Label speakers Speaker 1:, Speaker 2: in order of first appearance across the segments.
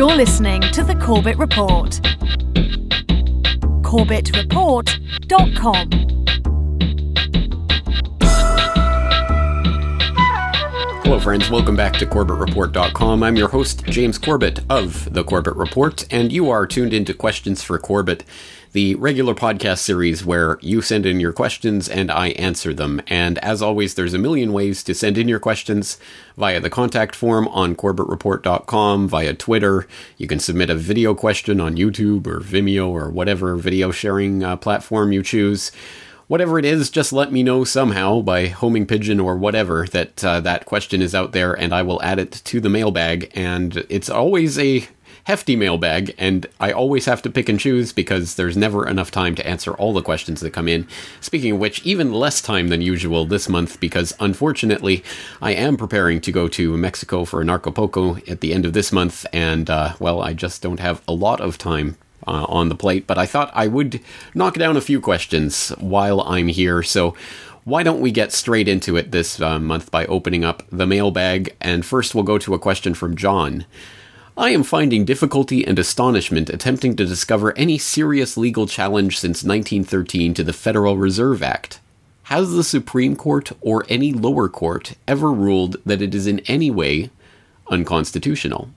Speaker 1: You're listening to The Corbett Report. CorbettReport.com.
Speaker 2: Hello, friends. Welcome back to CorbettReport.com. I'm your host, James Corbett of The Corbett Report, and you are tuned into Questions for Corbett, the regular podcast series where you send in your questions and I answer them. And as always, there's a million ways to send in your questions via the contact form on CorbettReport.com, via Twitter. You can submit a video question on YouTube or Vimeo or whatever video sharing uh, platform you choose whatever it is, just let me know somehow by homing pigeon or whatever that uh, that question is out there, and I will add it to the mailbag. And it's always a hefty mailbag, and I always have to pick and choose because there's never enough time to answer all the questions that come in. Speaking of which, even less time than usual this month because unfortunately I am preparing to go to Mexico for narco Anarchapulco at the end of this month, and uh, well, I just don't have a lot of time uh, on the plate, but I thought I would knock down a few questions while I'm here. So, why don't we get straight into it this uh, month by opening up the mailbag? And first, we'll go to a question from John. I am finding difficulty and astonishment attempting to discover any serious legal challenge since 1913 to the Federal Reserve Act. Has the Supreme Court or any lower court ever ruled that it is in any way unconstitutional?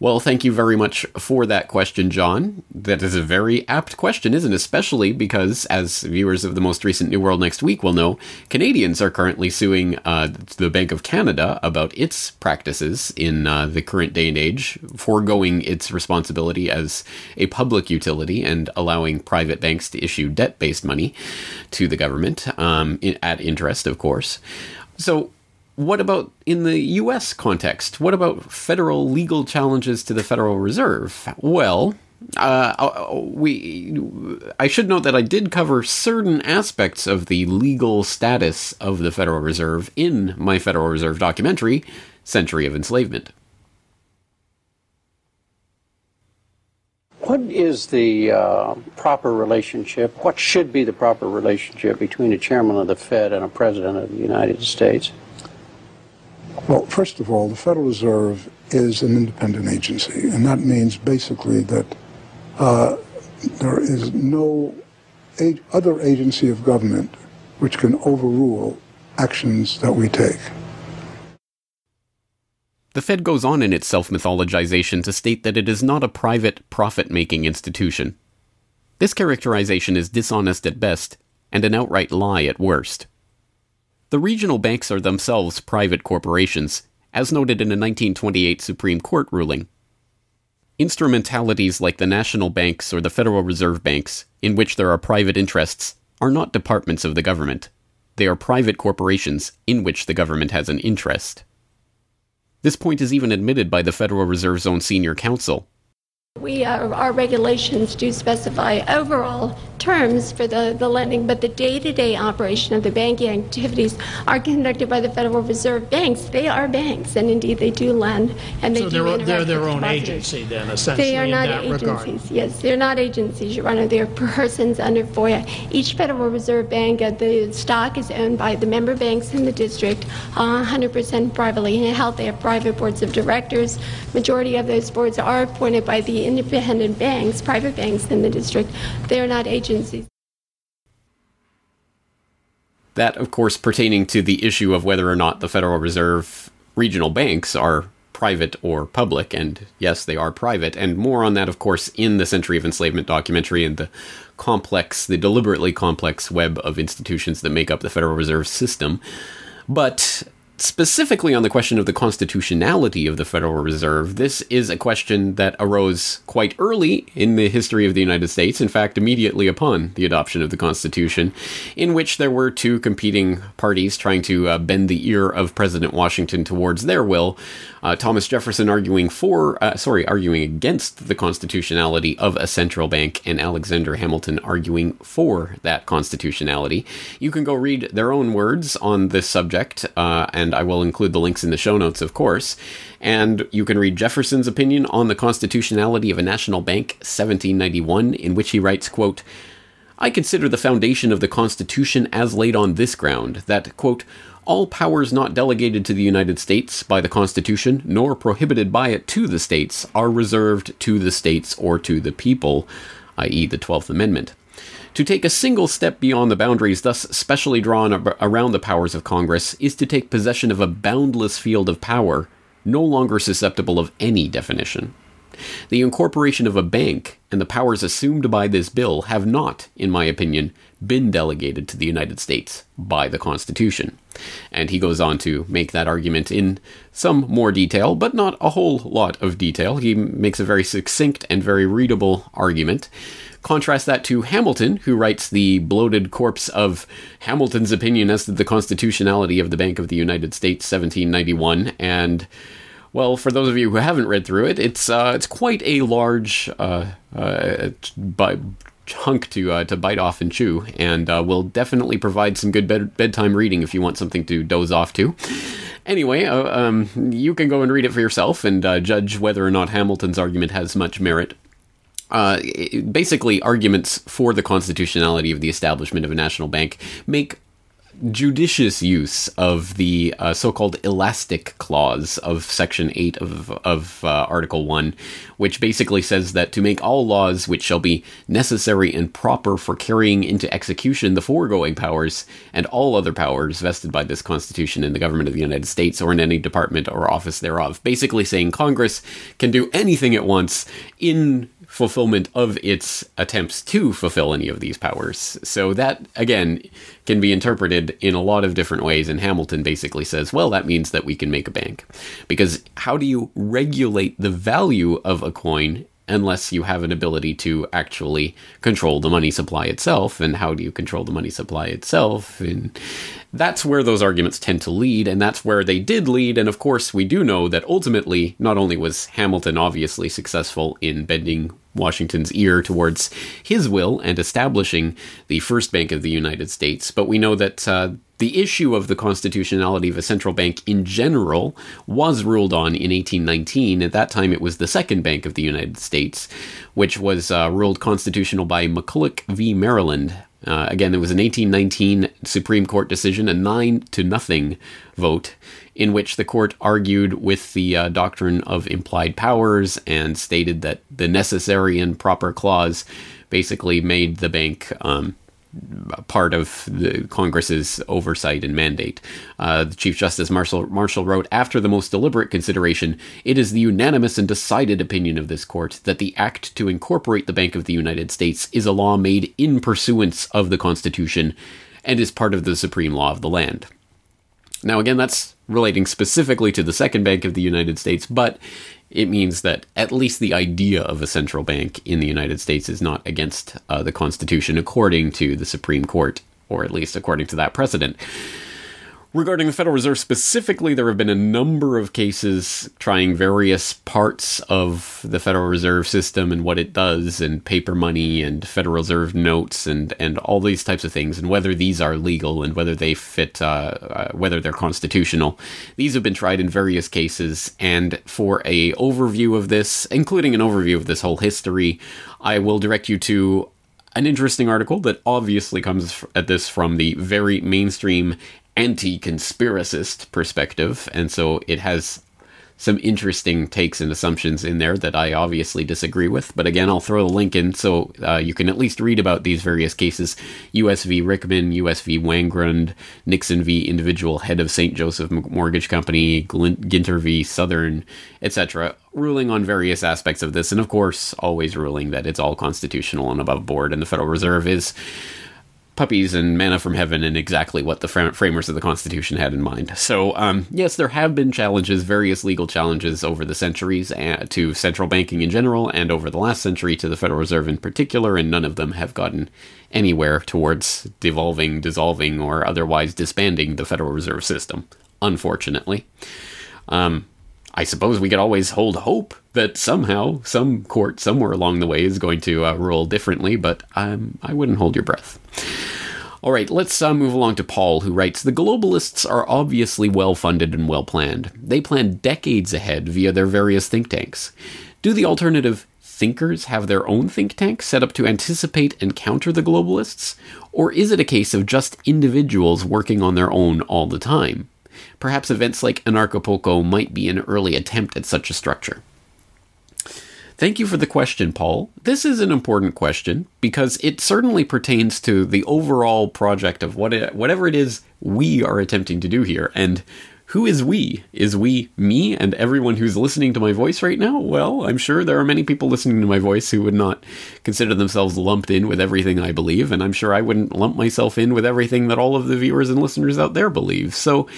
Speaker 2: Well, thank you very much for that question, John. That is a very apt question, isn't it? Especially because, as viewers of the most recent New World Next Week will know, Canadians are currently suing uh, the Bank of Canada about its practices in uh, the current day and age, foregoing its responsibility as a public utility and allowing private banks to issue debt based money to the government um, at interest, of course. So, what about in the US context? What about federal legal challenges to the Federal Reserve? Well, uh, uh, we I should note that I did cover certain aspects of the legal status of the Federal Reserve in my Federal Reserve documentary, Century of Enslavement.
Speaker 3: What is the uh, proper relationship? What should be the proper relationship between a chairman of the Fed and a president of the United States?
Speaker 4: Well, first of all, the Federal Reserve is an independent agency, and that means basically that uh, there is no other agency of government which can overrule actions that we take.
Speaker 2: The Fed goes on in its self mythologization to state that it is not a private, profit making institution. This characterization is dishonest at best and an outright lie at worst. The regional banks are themselves private corporations, as noted in a 1928 Supreme Court ruling. Instrumentalities like the national banks or the Federal Reserve banks, in which there are private interests, are not departments of the government. They are private corporations in which the government has an interest. This point is even admitted by the Federal Reserve's own senior counsel,
Speaker 5: we, uh, our regulations do specify overall terms for the, the lending, but the day-to-day operation of the banking activities are conducted by the Federal Reserve banks. They are banks, and indeed they do lend, and they
Speaker 6: so
Speaker 5: do
Speaker 6: they're, they're their own
Speaker 5: depositors.
Speaker 6: agency then, essentially,
Speaker 5: They are not agencies.
Speaker 6: regard.
Speaker 5: Yes, they're not agencies, Your Honor. They're persons under FOIA. Each Federal Reserve Bank, uh, the stock is owned by the member banks in the district, uh, 100% privately held. They have private boards of directors. Majority of those boards are appointed by the independent banks, private banks in the district. They are not agencies.
Speaker 2: That, of course, pertaining to the issue of whether or not the Federal Reserve regional banks are private or public, and yes, they are private, and more on that, of course, in the Century of Enslavement documentary and the complex, the deliberately complex web of institutions that make up the Federal Reserve System. But specifically on the question of the constitutionality of the Federal Reserve, this is a question that arose quite early in the history of the United States, in fact, immediately upon the adoption of the Constitution, in which there were two competing parties trying to uh, bend the ear of President Washington towards their will. Uh, Thomas Jefferson arguing for, uh, sorry, arguing against the constitutionality of a central bank, and Alexander Hamilton arguing for that constitutionality. You can go read their own words on this subject, uh, and I will include the links in the show notes, of course. And you can read Jefferson's opinion on the constitutionality of a national bank, 1791, in which he writes, quote, I consider the foundation of the Constitution as laid on this ground, that, quote, all powers not delegated to the United States by the Constitution, nor prohibited by it to the states, are reserved to the states or to the people, i.e., the 12th Amendment. To take a single step beyond the boundaries thus specially drawn around the powers of Congress is to take possession of a boundless field of power, no longer susceptible of any definition. The incorporation of a bank and the powers assumed by this bill have not, in my opinion, been delegated to the United States by the Constitution. And he goes on to make that argument in some more detail, but not a whole lot of detail. He makes a very succinct and very readable argument. Contrast that to Hamilton, who writes the bloated corpse of Hamilton's opinion as to the constitutionality of the Bank of the United States, 1791, and well, for those of you who haven't read through it, it's uh, it's quite a large uh, uh, by, chunk to uh, to bite off and chew, and uh, will definitely provide some good bed- bedtime reading if you want something to doze off to. Anyway, uh, um, you can go and read it for yourself and judge whether or not Hamilton's argument has much merit uh, basically, arguments for the constitutionality of the establishment of a national bank make judicious use of the uh, so-called elastic clause of section 8 of, of uh, article 1 which basically says that to make all laws which shall be necessary and proper for carrying into execution the foregoing powers and all other powers vested by this constitution in the government of the united states or in any department or office thereof. Basically saying congress can do anything it wants in fulfillment of its attempts to fulfill any of these powers. So that, again, can be interpreted in a lot of different ways. And Hamilton basically says, well, that means that we can make a bank. Because how do you regulate the value of a coin unless you have an ability to actually control the money supply itself. And how do you control the money supply itself? And that's where those arguments tend to lead, and that's where they did lead. And of course, we do know that ultimately, not only was Hamilton obviously successful in bending Washington's ear towards his will and establishing the first bank of the United States, but we know that uh, the issue of the constitutionality of a central bank in general was ruled on in 1819. At that time, it was the second bank of the United States, which was uh, ruled constitutional by McCulloch v. Maryland. Uh, again, it was an 1819 Supreme Court decision, a nine to nothing vote, in which the court argued with the uh, doctrine of implied powers and stated that the necessary and proper clause basically made the bank um, part of the Congress's oversight and mandate. Uh, Chief Justice Marshall, Marshall wrote After the most deliberate consideration, it is the unanimous and decided opinion of this court that the act to incorporate the Bank of the United States is a law made in pursuance of the Constitution and is part of the supreme law of the land. Now, again, that's relating specifically to the Second Bank of the United States, but it means that at least the idea of a central bank in the United States is not against uh, the Constitution, according to the Supreme Court, or at least according to that precedent. Regarding the Federal Reserve specifically, there have been a number of cases trying various parts of the Federal Reserve system and what it does, and paper money and Federal Reserve notes and, and all these types of things, and whether these are legal and whether they fit, uh, uh, whether they're constitutional. These have been tried in various cases, and for a overview of this, including an overview of this whole history, I will direct you to an interesting article that obviously comes at this from the very mainstream anti conspiracist perspective, and so it has some interesting takes and assumptions in there that I obviously disagree with. But again, I'll throw the link in so uh, you can at least read about these various cases US v. Rickman, US v. Wangrud, Nixon v. individual head of St. Joseph Mortgage Company, Ginter v. Southern, etc., ruling on various aspects of this. And of course, always ruling that it's all constitutional and above board, and the Federal Reserve is puppies and manna from heaven and exactly what the framers of the Constitution had in mind. So, um, yes, there have been challenges, various legal challenges over the centuries uh, to central banking in general, and over the last century to the Federal Reserve in particular, and none of them have gotten anywhere towards devolving, dissolving, or otherwise disbanding the Federal Reserve System, unfortunately. Um, I suppose we could always hold hope that somehow some court somewhere along the way is going to uh, rule differently, but um, I wouldn't hold your breath. All right, let's uh, move along to Paul, who writes The globalists are obviously well funded and well planned. They plan decades ahead via their various think tanks. Do the alternative thinkers have their own think tank set up to anticipate and counter the globalists? Or is it a case of just individuals working on their own all the time? Perhaps events like Anarchapulco might be an early attempt at such a structure. Thank you for the question, Paul. This is an important question because it certainly pertains to the overall project of what it, whatever it is we are attempting to do here. And who is we? Is we me and everyone who's listening to my voice right now? Well, I'm sure there are many people listening to my voice who would not consider themselves lumped in with everything I believe, and I'm sure I wouldn't lump myself in with everything that all of the viewers and listeners out there believe. So,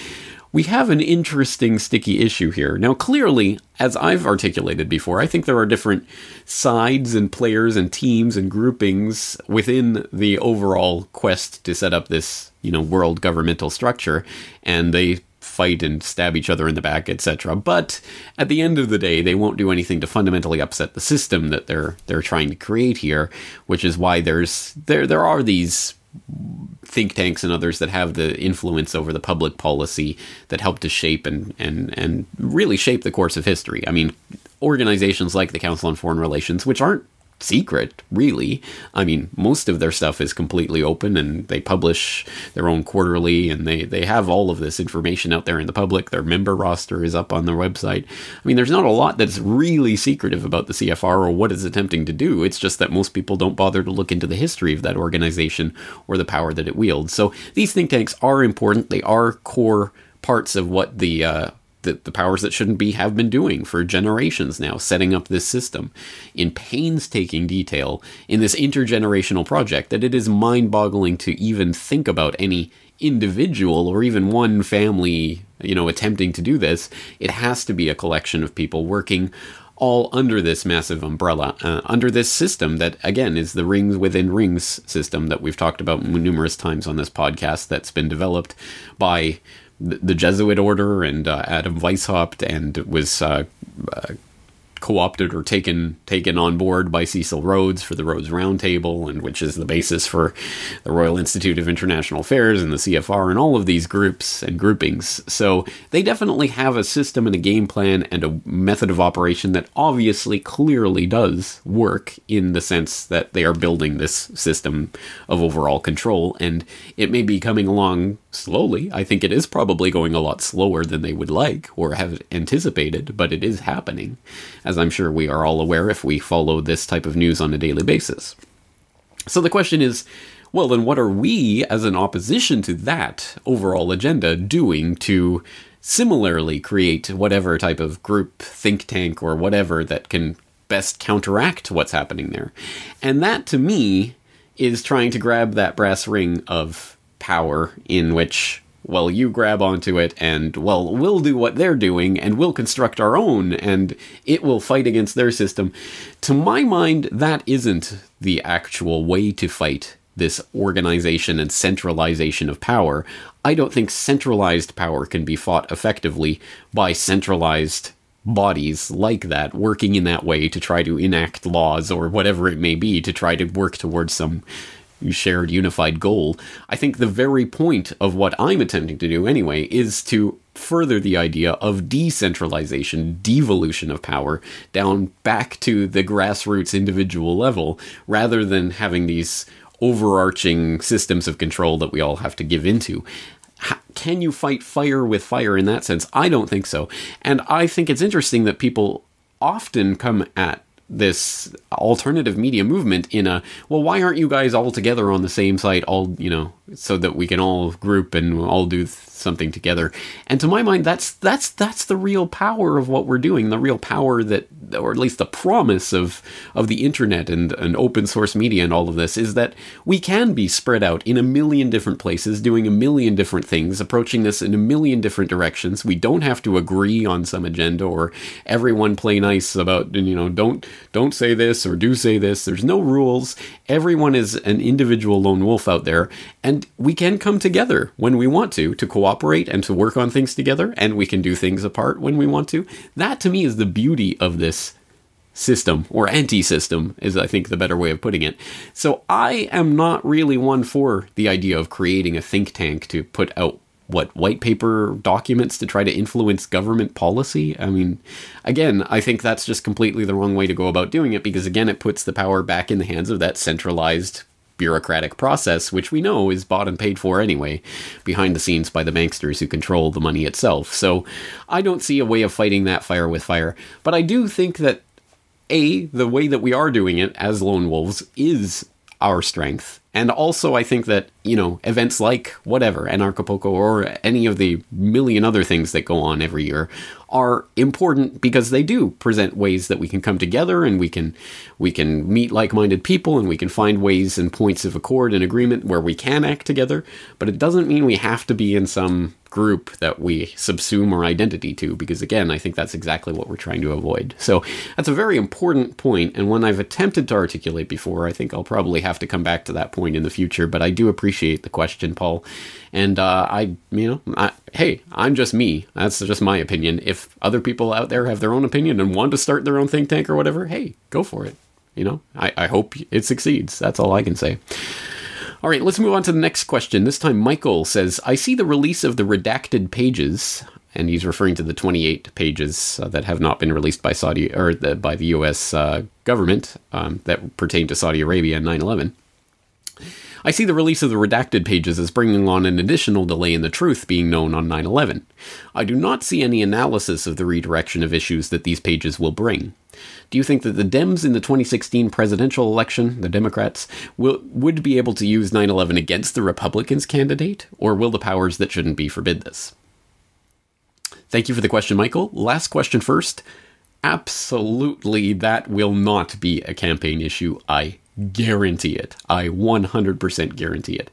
Speaker 2: we have an interesting sticky issue here. Now, clearly, as I've articulated before, I think there are different sides and players and teams and groupings within the overall quest to set up this, you know, world governmental structure, and they fight and stab each other in the back, etc. But at the end of the day, they won't do anything to fundamentally upset the system that they're they're trying to create here, which is why there's there there are these think tanks and others that have the influence over the public policy that help to shape and, and, and really shape the course of history. I mean, organizations like the Council on Foreign Relations, which aren't secret, really. I mean, most of their stuff is completely open and they publish their own quarterly and they, they have all of this information out there in the public. Their member roster is up on their website. I mean, there's not a lot that's really secretive about the CFR or what it's attempting to do. It's just that most people don't bother to look into the history of that organization or the power that it wields. So these think tanks are important. They are core parts of what the uh, the, the powers that shouldn't be have been doing for generations now, setting up this system in painstaking detail in this intergenerational project that it is mind boggling to even think about any individual or even one family, you know, attempting to do this. It has to be a collection of people working all under this massive umbrella, uh, under this system that, again, is the rings within rings system that we've talked about numerous times on this podcast that's been developed by the Jesuit order and uh, Adam Weishaupt and was uh, uh, co-opted or taken taken on board by Cecil Rhodes for the Rhodes Roundtable, and which is the basis for the Royal Institute of International Affairs and the CFR and all of these groups and groupings. So they definitely have a system and a game plan and a method of operation that obviously clearly does work in the sense that they are building this system of overall control, and it may be coming along slowly. I think it is probably going a lot slower than they would like or have anticipated, but it is happening I'm sure we are all aware if we follow this type of news on a daily basis. So the question is well, then what are we, as an opposition to that overall agenda, doing to similarly create whatever type of group, think tank, or whatever that can best counteract what's happening there? And that, to me, is trying to grab that brass ring of power in which well, you grab onto it and, well, we'll do what they're doing and we'll construct our own and it will fight against their system. To my mind, that isn't the actual way to fight this organization and centralization of power. I don't think centralized power can be fought effectively by centralized bodies like that working in that way to try to enact laws or whatever it may be to try to work towards some shared unified goal. I think the very point of what I'm attempting to do anyway is to further the idea of decentralization, devolution of power down back to the grassroots individual level rather than having these overarching systems of control that we all have to give into. Can you fight fire with fire in that sense? I don't think so. And I think it's interesting that people often come at this alternative media movement in a well why aren't you guys all together on the same site all you know so that we can all group and all do something together. And to my mind that's that's that's the real power of what we're doing the real power that or at least the promise of of the internet and, and open source media and all of this is that we can be spread out in a million different places doing a million different things approaching this in a million different directions. We don't have to agree on some agenda or everyone play nice about you know don't don't say this or do say this. There's no rules. Everyone is an individual lone wolf out there and we can come together when we want to to cooperate and to work on things together and we can do things apart when we want to that to me is the beauty of this system or anti-system is i think the better way of putting it so i am not really one for the idea of creating a think tank to put out what white paper documents to try to influence government policy. I mean, again, I think that's just completely the wrong way to go about doing it because again, it puts the power back in the hands of that centralized bureaucratic process, which we know is bought and paid for anyway, behind the scenes by the banksters who control the money itself. So I don't see a way of fighting that fire with fire. But I do think that, A, the way that we are doing it as lone wolves is our strength. And also, I think that, you know, events like whatever, Anarchapulco or any of the million other things that go on every year are important because they do present ways that we can come together and we can we can meet like-minded people and we can find ways and points of accord and agreement where we can act together. But it doesn't mean we have to be in some group that we subsume our identity to because again i think that's exactly what we're trying to avoid so that's a very important point and one i've attempted to articulate before i think i'll probably have to come back to that point in the future but i do appreciate the question paul and uh, I, you know, I, hey, I'm just me. That's just my opinion. If other people out there have their own opinion and want to start their own think tank or whatever, hey, go for it. You know, I, I hope it succeeds. That's all I can say. All right, let's move on to the next question. This time, Michael says, I see the release of the redacted pages, and he's referring to the 28 pages uh, that have not been released by Saudi or the, by the U.S. Uh, government um, that pertain to Saudi Arabia and 9 11. I see the release of the redacted pages as bringing on an additional delay in the truth being known on 9 11. I do not see any analysis of the redirection of issues that these pages will bring. Do you think that the Dems in the 2016 presidential election, the Democrats, will, would be able to use 9 11 against the Republicans' candidate, or will the powers that shouldn't be forbid this? Thank you for the question, Michael. Last question first. Absolutely, that will not be a campaign issue. I guarantee it. I 100% guarantee it.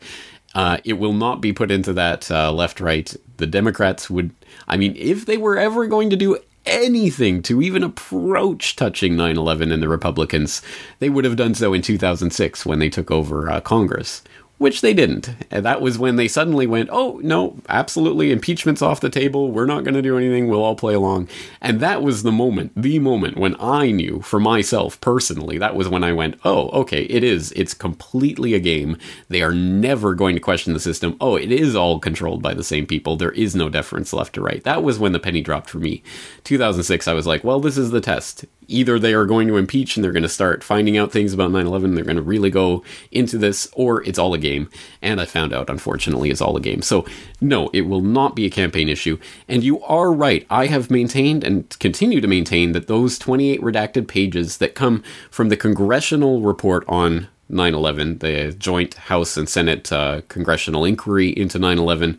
Speaker 2: Uh, it will not be put into that uh, left right. The Democrats would, I mean, if they were ever going to do anything to even approach touching 9 11 and the Republicans, they would have done so in 2006 when they took over uh, Congress which they didn't. And that was when they suddenly went, oh, no, absolutely, impeachment's off the table. We're not going to do anything. We'll all play along. And that was the moment, the moment when I knew for myself personally, that was when I went, oh, okay, it is. It's completely a game. They are never going to question the system. Oh, it is all controlled by the same people. There is no deference left to right. That was when the penny dropped for me. 2006, I was like, well, this is the test either they are going to impeach and they're going to start finding out things about 9-11 they're going to really go into this or it's all a game. And i found out unfortunately it's all a game. So no it will not be a campaign issue. And you are right. I have maintained and continue to maintain that those 28 redacted pages that come from the congressional report on 9-11 the joint house and senate uh, congressional inquiry into 9-11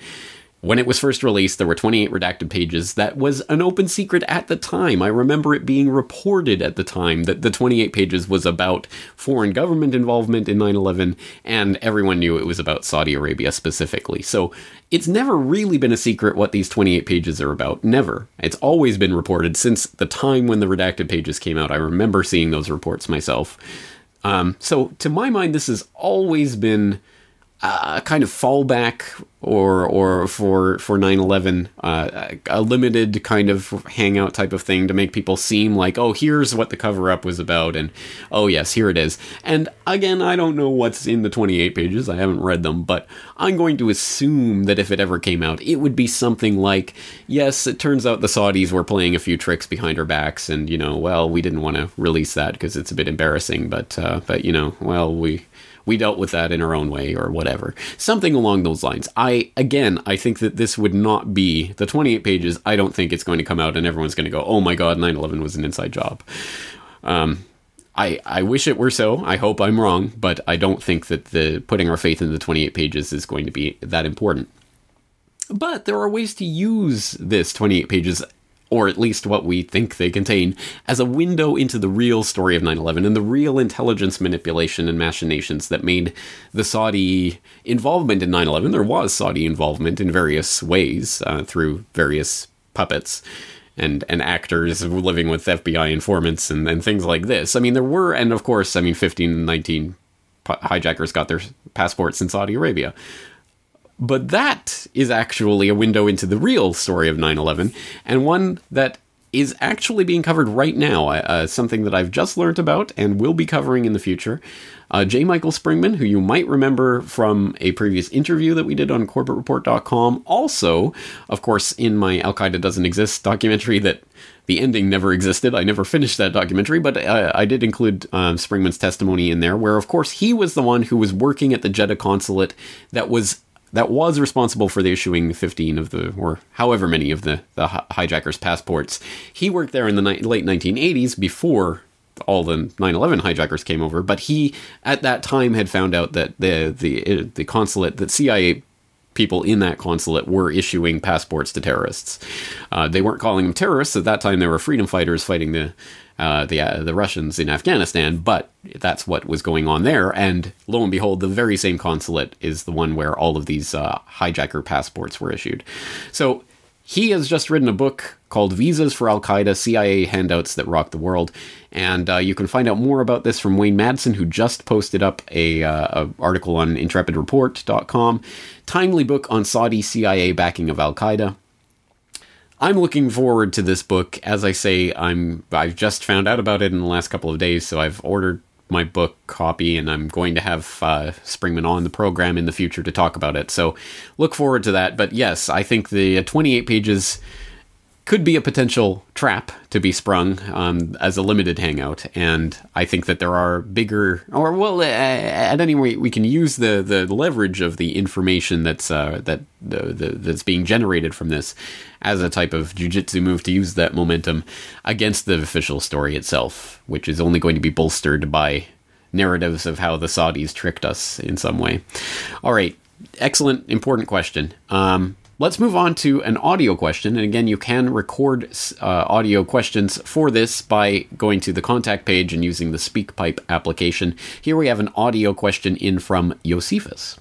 Speaker 2: when it was first released, there were 28 redacted pages. That was an open secret at the time. I remember it being reported at the time that the 28 pages was about foreign government involvement in 9 11, and everyone knew it was about Saudi Arabia specifically. So it's never really been a secret what these 28 pages are about. Never. It's always been reported since the time when the redacted pages came out. I remember seeing those reports myself. Um, so, to my mind, this has always been a kind of fallback or or for for 9/11 uh, a limited kind of hangout type of thing to make people seem like oh here's what the cover up was about and oh yes here it is. And again I don't know what's in the 28 pages. I haven't read them but I'm going to assume that if it ever came out it would be something like yes it turns out the Saudis were playing a few tricks behind our backs and you know well we didn't want to release that because it's a bit embarrassing but uh, but you know well we we dealt with that in our own way or whatever. Something along those lines. I, again, I think that this would not be the 28 pages. I don't think it's going to come out and everyone's going to go, oh my God, 9 11 was an inside job. Um, I, I wish it were so. I hope I'm wrong, but I don't think that the putting our faith in the 28 pages is going to be that important. But there are ways to use this 28 pages or at least what we think they contain, as a window into the real story of 9 11 and the real intelligence manipulation and machinations that made the Saudi involvement in 9 11. There was Saudi involvement in various ways uh, through various puppets. And, and actors living with FBI informants and, and things like this. I mean, there were, and of course, I mean, 15 and 19 hijackers got their passports in Saudi Arabia. But that is actually a window into the real story of 9 11, and one that is actually being covered right now, uh, something that I've just learned about and will be covering in the future. Uh, J. Michael Springman, who you might remember from a previous interview that we did on CorbettReport.com, also, of course, in my Al Qaeda Doesn't Exist documentary that the ending never existed. I never finished that documentary, but I, I did include um, Springman's testimony in there, where, of course, he was the one who was working at the Jeddah consulate that was that was responsible for the issuing 15 of the, or however many of the, the hijackers' passports. He worked there in the ni- late 1980s before all the 9/11 hijackers came over, but he at that time had found out that the the the consulate, that CIA people in that consulate were issuing passports to terrorists. Uh, they weren't calling them terrorists at that time; they were freedom fighters fighting the uh, the uh, the Russians in Afghanistan, but that's what was going on there. And lo and behold, the very same consulate is the one where all of these uh, hijacker passports were issued. So he has just written a book called Visas for Al Qaeda CIA Handouts That Rock the World. And uh, you can find out more about this from Wayne Madsen, who just posted up a, uh, a article on intrepidreport.com. Timely book on Saudi CIA backing of Al Qaeda. I'm looking forward to this book. As I say, I'm I've just found out about it in the last couple of days, so I've ordered my book copy, and I'm going to have uh, Springman on the program in the future to talk about it. So look forward to that. But yes, I think the 28 pages could be a potential trap to be sprung um, as a limited hangout. And I think that there are bigger, or well, at any rate, we can use the, the leverage of the information that's uh, that the, the, that's being generated from this as a type of jujitsu move to use that momentum against the official story itself, which is only going to be bolstered by narratives of how the Saudis tricked us in some way. All right, excellent, important question. Um, Let's move on to an audio question. And again, you can record uh, audio questions for this by going to the contact page and using the SpeakPipe application. Here we have an audio question in from Josephus.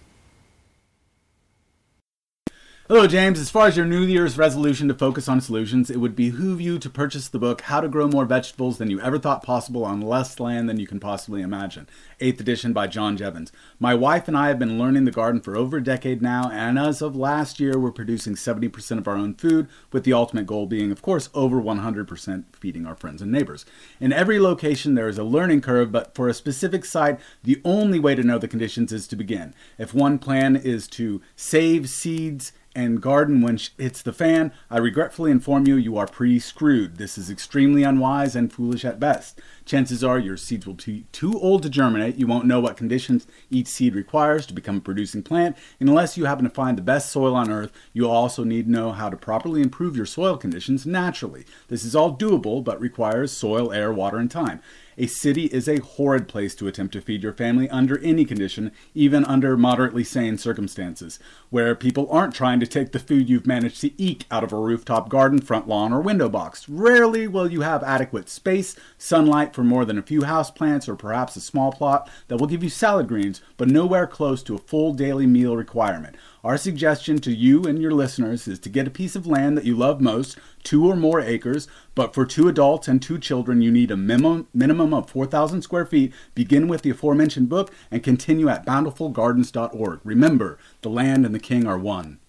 Speaker 6: Hello, James. As far as your New Year's resolution to focus on solutions, it would behoove you to purchase the book How to Grow More Vegetables Than You Ever Thought Possible on Less Land Than You Can Possibly Imagine, 8th edition by John Jeavons. My wife and I have been learning the garden for over a decade now, and as of last year, we're producing 70% of our own food, with the ultimate goal being, of course, over 100% feeding our friends and neighbors. In every location, there is a learning curve, but for a specific site, the only way to know the conditions is to begin. If one plan is to save seeds, and garden when hits the fan, I regretfully inform you, you are pretty screwed. This is extremely unwise and foolish at best. Chances are your seeds will be too old to germinate. You won't know what conditions each seed requires to become a producing plant. And unless you happen to find the best soil on earth, you'll also need to know how to properly improve your soil conditions naturally. This is all doable, but requires soil, air, water, and time. A city is a horrid place to attempt to feed your family under any condition, even under moderately sane circumstances, where people aren't trying to take the food you've managed to eke out of a rooftop garden, front lawn, or window box. Rarely will you have adequate space, sunlight for more than a few houseplants, or perhaps a small plot that will give you salad greens, but nowhere close to a full daily meal requirement. Our suggestion to you and your listeners is to get a piece of land that you love most, two or more acres, but for two adults and two children, you need a minimum, minimum of 4,000 square feet. Begin with the aforementioned book and continue at bountifulgardens.org. Remember, the land and the king are one.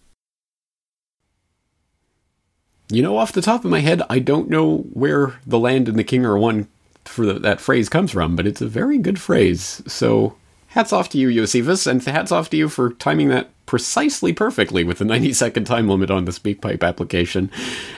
Speaker 2: You know, off the top of my head, I don't know where the land and the king are one for the, that phrase comes from, but it's a very good phrase. So hats off to you, Josephus, and hats off to you for timing that precisely perfectly with the 90 second time limit on the SpeakPipe application,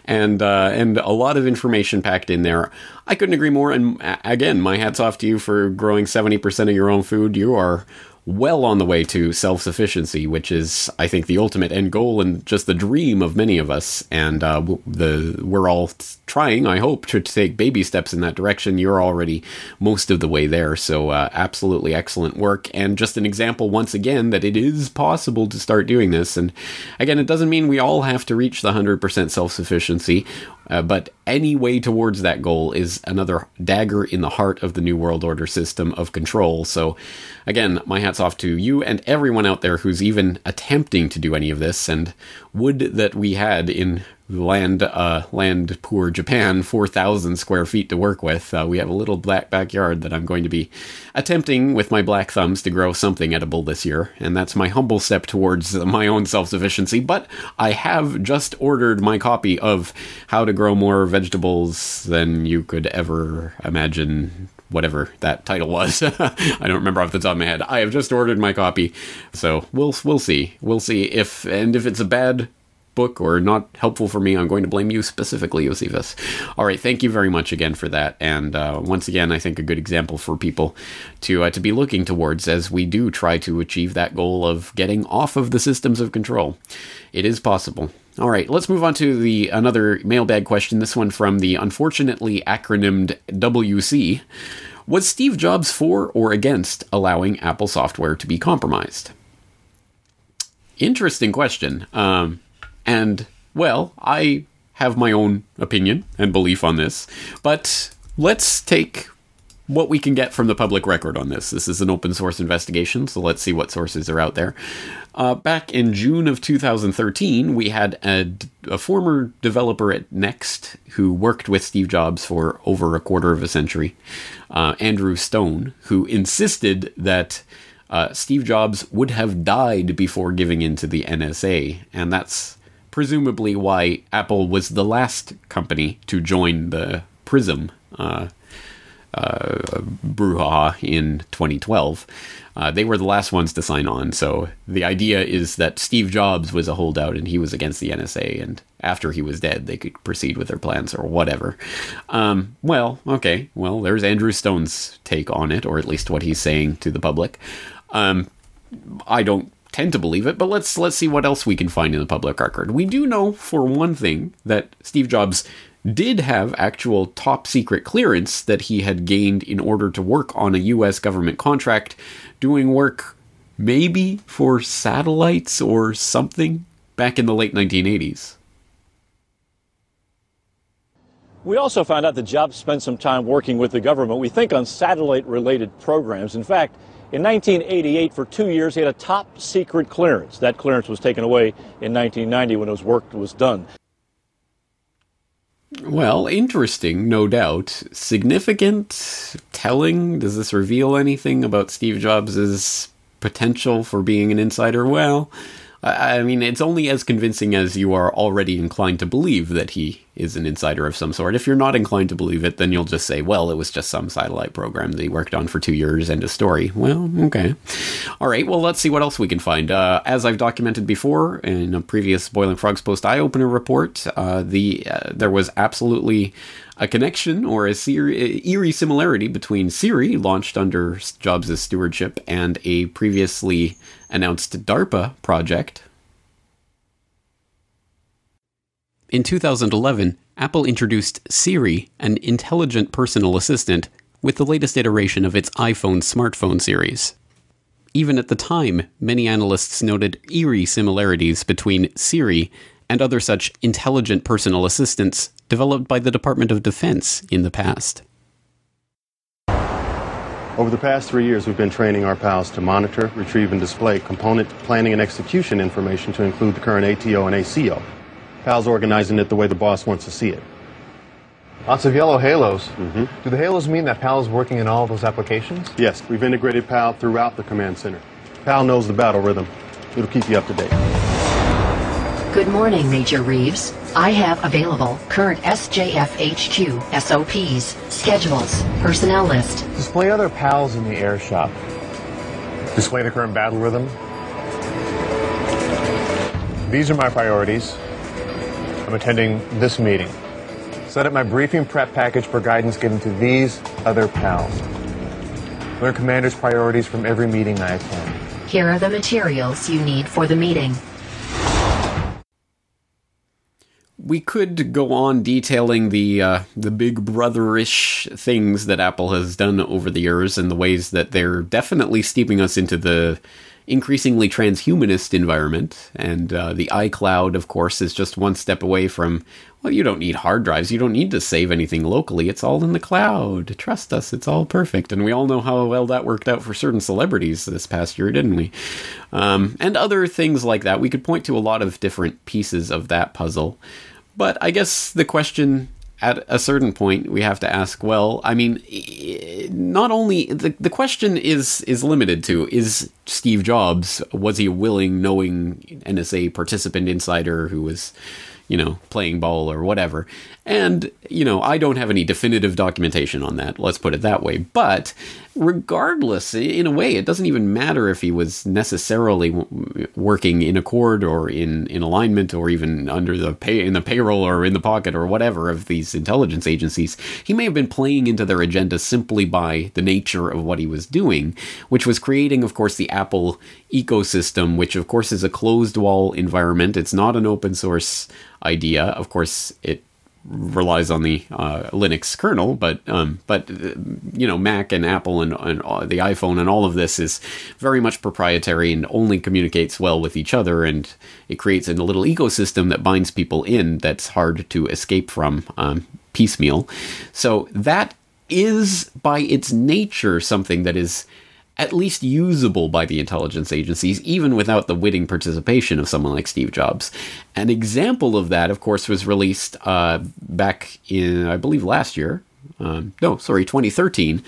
Speaker 2: and uh, and a lot of information packed in there. I couldn't agree more. And again, my hats off to you for growing 70% of your own food. You are well on the way to self sufficiency, which is, I think, the ultimate end goal and just the dream of many of us. And uh, the we're all trying, I hope, to take baby steps in that direction. You're already most of the way there, so uh, absolutely excellent work. And just an example, once again, that it is possible to start doing this. And again, it doesn't mean we all have to reach the 100% self sufficiency. Uh, but any way towards that goal is another dagger in the heart of the New World Order system of control. So, again, my hat's off to you and everyone out there who's even attempting to do any of this. And would that we had in land uh, land poor Japan, 4,000 square feet to work with. Uh, we have a little black backyard that I'm going to be attempting with my black thumbs to grow something edible this year, and that's my humble step towards my own self sufficiency. But I have just ordered my copy of How to Grow More Vegetables Than You Could Ever Imagine whatever that title was. I don't remember off the top of my head. I have just ordered my copy, so we'll we'll see. We'll see if and if it's a bad book or not helpful for me, I'm going to blame you specifically, Josephus. All right, thank you very much again for that. And uh, once again, I think a good example for people to uh, to be looking towards as we do try to achieve that goal of getting off of the systems of control. It is possible. All right, let's move on to the another mailbag question. This one from the unfortunately acronymed WC. Was Steve Jobs for or against allowing Apple software to be compromised? Interesting question. Um, and, well, I have my own opinion and belief on this, but let's take what we can get from the public record on this. This is an open source investigation, so let's see what sources are out there. Uh, back in June of 2013, we had a, a, former developer at Next who worked with Steve Jobs for over a quarter of a century, uh, Andrew Stone, who insisted that uh, Steve Jobs would have died before giving in to the NSA, and that's presumably why Apple was the last company to join the PRISM uh, uh, brouhaha in 2012. Uh, they were the last ones to sign on, so the idea is that Steve Jobs was a holdout and he was against the NSA, and after he was dead, they could proceed with their plans or whatever. Um, well, okay, well, there's Andrew Stone's take on it, or at least what he's saying to the public. Um, I don't tend to believe it, but let's let's see what else we can find in the public record. We do know for one thing that Steve Jobs did have actual top secret clearance that he had gained in order to work on a US government contract doing work maybe for satellites or something back in the late 1980s.
Speaker 7: We also found out that Jobs spent some time working with the government, we think on satellite related programs. In fact, in 1988, for two years, he had a top secret clearance. That clearance was taken away in 1990 when his work was done.
Speaker 2: Well, interesting, no doubt. Significant, telling. Does this reveal anything about Steve Jobs' potential for being an insider? Well, I mean, it's only as convincing as you are already inclined to believe that he is an insider of some sort. If you're not inclined to believe it, then you'll just say, well, it was just some satellite program that he worked on for two years, and a story. Well, okay. All right, well, let's see what else we can find. Uh, as I've documented before in a previous Boiling Frogs Post Eye Opener report, uh, the uh, there was absolutely a connection or a eerie similarity between Siri, launched under Jobs' stewardship, and a previously announced DARPA project. In 2011, Apple introduced Siri, an intelligent personal assistant, with the latest iteration of its iPhone smartphone series. Even at the time, many analysts noted eerie similarities between Siri and other such intelligent personal assistants developed by the Department of Defense in the past.
Speaker 8: Over the past three years, we've been training our pals to monitor, retrieve, and display component planning and execution information to include the current ATO and ACO. PAL's organizing it the way the boss wants to see it.
Speaker 9: Lots of yellow halos.
Speaker 8: Mm-hmm.
Speaker 9: Do the halos mean that PAL is working in all those applications?
Speaker 8: Yes, we've integrated PAL throughout the command center. PAL knows the battle rhythm. It'll keep you up to date.
Speaker 10: Good morning, Major Reeves. I have available current SJF HQ SOPs, schedules, personnel list.
Speaker 9: Display other PALs in the air shop. Display the current battle rhythm. These are my priorities. I'm attending this meeting. Set up my briefing prep package for guidance given to these other PALs. Learn commander's priorities from every meeting I attend.
Speaker 10: Here are the materials you need for the meeting.
Speaker 2: we could go on detailing the uh, the big brotherish things that Apple has done over the years and the ways that they're definitely steeping us into the increasingly transhumanist environment, and uh, the iCloud, of course, is just one step away from. Well, you don't need hard drives. You don't need to save anything locally. It's all in the cloud. Trust us, it's all perfect. And we all know how well that worked out for certain celebrities this past year, didn't we? Um, and other things like that. We could point to a lot of different pieces of that puzzle. But I guess the question at a certain point we have to ask well i mean not only the, the question is is limited to is steve jobs was he a willing knowing nsa participant insider who was you know, playing ball or whatever. And, you know, I don't have any definitive documentation on that, let's put it that way. But regardless, in a way, it doesn't even matter if he was necessarily working in accord or in, in alignment or even under the pay in the payroll or in the pocket or whatever of these intelligence agencies. He may have been playing into their agenda simply by the nature of what he was doing, which was creating, of course, the Apple ecosystem, which of course is a closed wall environment. It's not an open source idea. Of course, it relies on the uh, Linux kernel, but um, but uh, you know Mac and Apple and, and uh, the iPhone and all of this is very much proprietary and only communicates well with each other, and it creates a little ecosystem that binds people in that's hard to escape from um, piecemeal. So that is by its nature something that is at least usable by the intelligence agencies, even without the witting participation of someone like Steve Jobs. An example of that, of course, was released uh, back in, I believe, last year. Um, no, sorry, 2013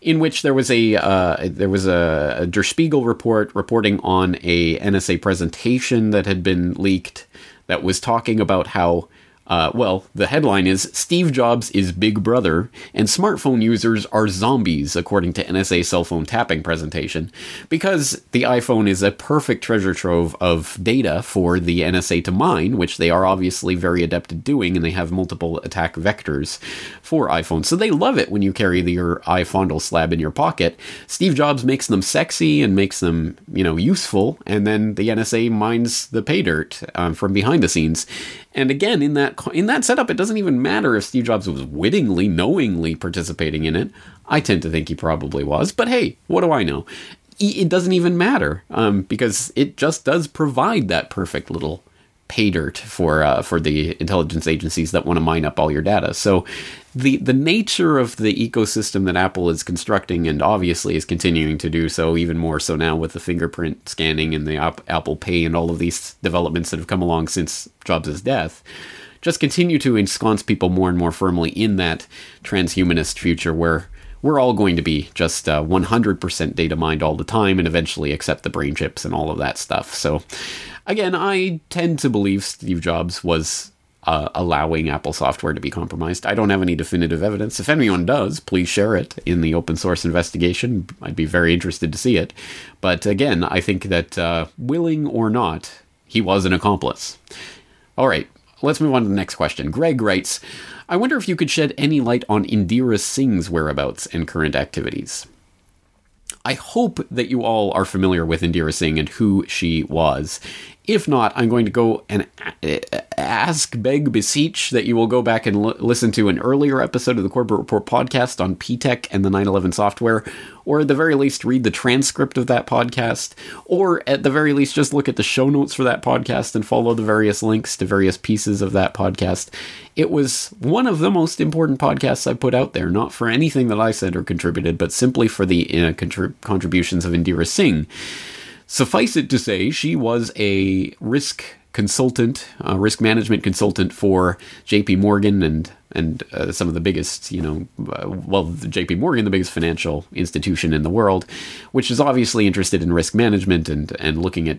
Speaker 2: in which there was a uh, there was a, a, Der Spiegel report reporting on a NSA presentation that had been leaked that was talking about how uh, well, the headline is Steve Jobs is Big Brother, and smartphone users are zombies, according to NSA cell phone tapping presentation. Because the iPhone is a perfect treasure trove of data for the NSA to mine, which they are obviously very adept at doing, and they have multiple attack vectors for iPhones. So they love it when you carry the, your iFondle slab in your pocket. Steve Jobs makes them sexy and makes them, you know, useful, and then the NSA mines the pay dirt um, from behind the scenes. And again, in that in that setup, it doesn't even matter if Steve Jobs was wittingly, knowingly participating in it. I tend to think he probably was, but hey, what do I know? It doesn't even matter um, because it just does provide that perfect little pay dirt for uh, for the intelligence agencies that want to mine up all your data. So the the nature of the ecosystem that Apple is constructing and obviously is continuing to do so even more so now with the fingerprint scanning and the Apple Pay and all of these developments that have come along since Jobs' death just continue to ensconce people more and more firmly in that transhumanist future where we're all going to be just uh, 100% data mined all the time and eventually accept the brain chips and all of that stuff. So Again, I tend to believe Steve Jobs was uh, allowing Apple software to be compromised. I don't have any definitive evidence. If anyone does, please share it in the open source investigation. I'd be very interested to see it. But again, I think that uh, willing or not, he was an accomplice. All right, let's move on to the next question. Greg writes I wonder if you could shed any light on Indira Singh's whereabouts and current activities. I hope that you all are familiar with Indira Singh and who she was. If not, I'm going to go and ask, beg, beseech that you will go back and l- listen to an earlier episode of the Corbett Report podcast on Ptech and the 911 software, or at the very least read the transcript of that podcast, or at the very least just look at the show notes for that podcast and follow the various links to various pieces of that podcast. It was one of the most important podcasts I put out there, not for anything that I said or contributed, but simply for the uh, contrib- contributions of Indira Singh. Suffice it to say, she was a risk consultant, risk management consultant for J.P. Morgan and and uh, some of the biggest, you know, uh, well, J.P. Morgan, the biggest financial institution in the world, which is obviously interested in risk management and and looking at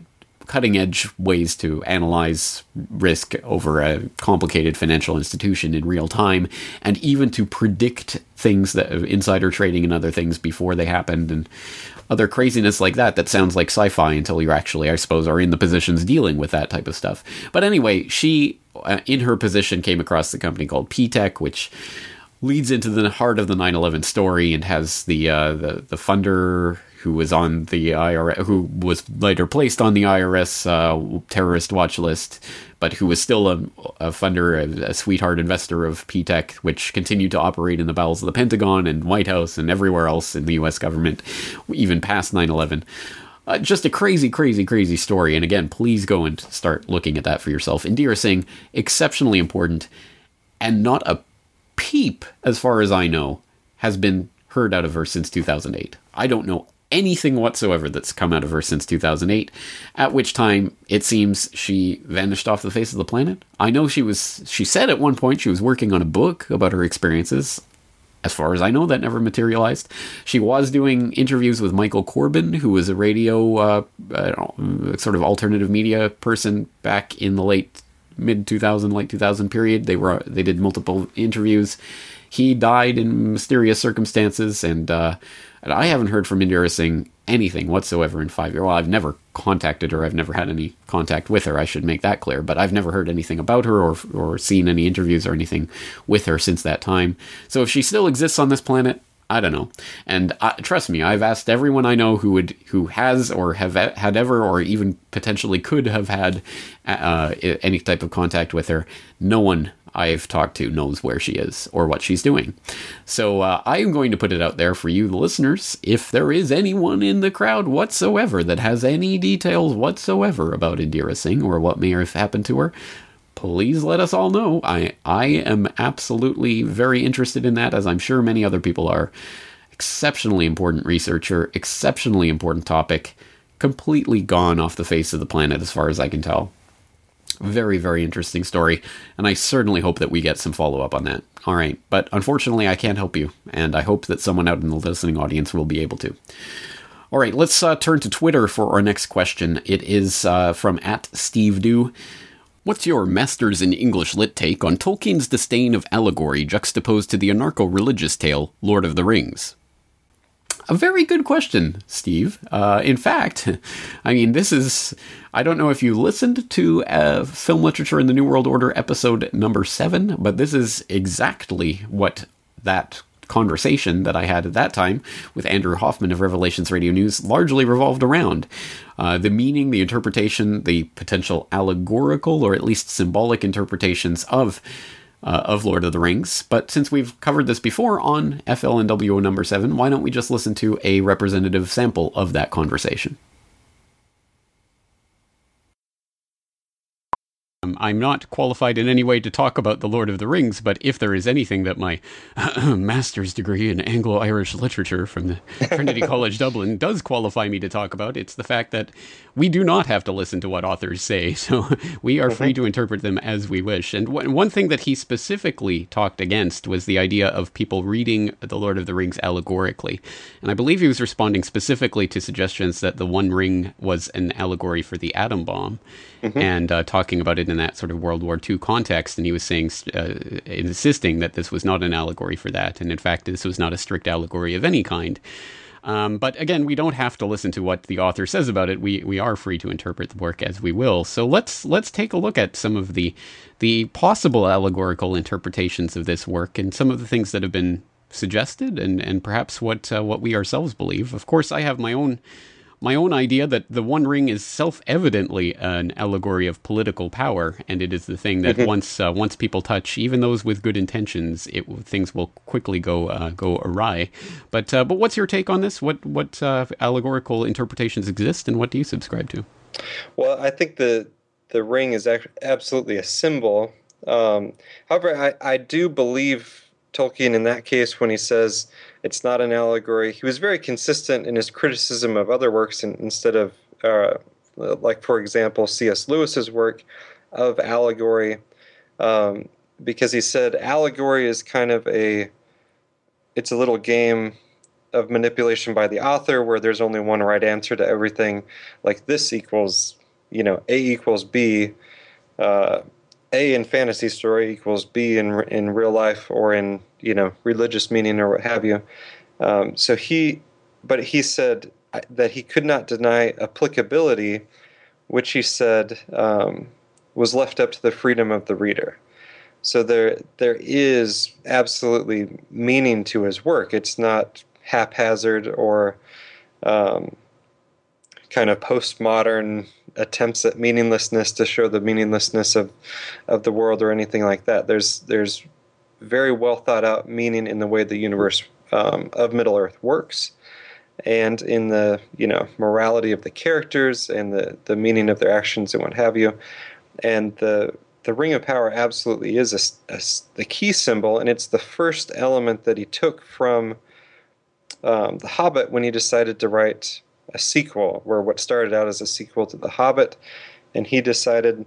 Speaker 2: cutting edge ways to analyze risk over a complicated financial institution in real time and even to predict things that insider trading and other things before they happened and other craziness like that that sounds like sci-fi until you actually, I suppose, are in the positions dealing with that type of stuff. But anyway, she, uh, in her position, came across the company called Ptech, which leads into the heart of the 9/11 story and has the uh, the the funder who was on the IRS, who was later placed on the IRS uh, terrorist watch list, but who was still a, a funder, a, a, sweetheart investor of Ptech, which continued to operate in the bowels of the Pentagon and White House and everywhere else in the U.S. government, even past 9 11. Uh, just a crazy, crazy, crazy story. And again, please go and start looking at that for yourself. Indira Singh, exceptionally important, and not a peep, as far as I know, has been heard out of her since 2008. I don't know anything whatsoever that's come out of her since 2008, at which time it seems she vanished off the face of the planet. I know she was, she said at one point she was working on a book about her experiences. As far as I know, that never materialized. She was doing interviews with Michael Corbin, who was a radio, uh, know, sort of alternative media person back in the late mid 2000, late 2000 period. They were they did multiple interviews. He died in mysterious circumstances, and uh, and I haven't heard from Indira Singh anything whatsoever in five years. Well, I've never contacted her. I've never had any contact with her. I should make that clear. But I've never heard anything about her or or seen any interviews or anything with her since that time. So if she still exists on this planet, I don't know. And uh, trust me, I've asked everyone I know who would who has or have had ever or even potentially could have had uh, any type of contact with her. No one I've talked to knows where she is or what she's doing. So uh, I am going to put it out there for you, the listeners. If there is anyone in the crowd whatsoever that has any details whatsoever about Indira Singh or what may have happened to her, please let us all know. I I am absolutely very interested in that, as I'm sure many other people are. Exceptionally important researcher, exceptionally important topic, completely gone off the face of the planet as far as I can tell. Very, very interesting story, and I certainly hope that we get some follow up on that. All right, but unfortunately, I can't help you, and I hope that someone out in the listening audience will be able to. All right, let's uh, turn to Twitter for our next question. It is uh, from at Steve Do. What's your Masters in English Lit take on Tolkien's disdain of allegory juxtaposed to the anarcho religious tale, Lord of the Rings? A very good question, Steve. Uh, in fact, I mean, this is. I don't know if you listened to uh, Film Literature in the New World Order episode number seven, but this is exactly what that conversation that I had at that time with Andrew Hoffman of Revelations Radio News largely revolved around. Uh, the meaning, the interpretation, the potential allegorical or at least symbolic interpretations of uh, of Lord of the Rings. But since we've covered this before on FLNWO number 7, why don't we just listen to a representative sample of that conversation? Um, I'm not qualified in any way to talk about The Lord of the Rings, but if there is anything that my master's degree in Anglo Irish literature from the Trinity College Dublin does qualify me to talk about, it's the fact that we do not have to listen to what authors say, so we are free to interpret them as we wish. And w- one thing that he specifically talked against was the idea of people reading The Lord of the Rings allegorically. And I believe he was responding specifically to suggestions that the One Ring was an allegory for the atom bomb mm-hmm. and uh, talking about it in that sort of World War II context. And he was saying, uh, insisting that this was not an allegory for that. And in fact, this was not a strict allegory of any kind. Um, but again, we don't have to listen to what the author says about it. We we are free to interpret the work as we will. So let's let's take a look at some of the the possible allegorical interpretations of this work and some of the things that have been suggested and and perhaps what uh, what we ourselves believe. Of course, I have my own my own idea that the One Ring is self-evidently an allegory of political power, and it is the thing that mm-hmm. once uh, once people touch, even those with good intentions, it things will quickly go uh, go awry. But uh, but what's your take on this? What what uh, allegorical interpretations exist, and what do you subscribe to?
Speaker 11: Well, I think the the ring is absolutely a symbol. Um, however, I, I do believe Tolkien in that case when he says it's not an allegory. He was very consistent in his criticism of other works in, instead of, uh, like, for example, C.S. Lewis's work of allegory, um, because he said allegory is kind of a, it's a little game of manipulation by the author where there's only one right answer to everything. Like this equals, you know, A equals B. Uh, a in fantasy story equals B in in real life or in you know religious meaning or what have you. Um, so he, but he said that he could not deny applicability, which he said um, was left up to the freedom of the reader. So there there is absolutely meaning to his work. It's not haphazard or um, kind of postmodern attempts at meaninglessness to show the meaninglessness of of the world or anything like that. There's there's very well thought out meaning in the way the universe um, of Middle Earth works, and in the you know morality of the characters and the the meaning of their actions and what have you. And the the ring of power absolutely is a, a, the key symbol, and it's the first element that he took from um, The Hobbit when he decided to write a sequel, where what started out as a sequel to The Hobbit, and he decided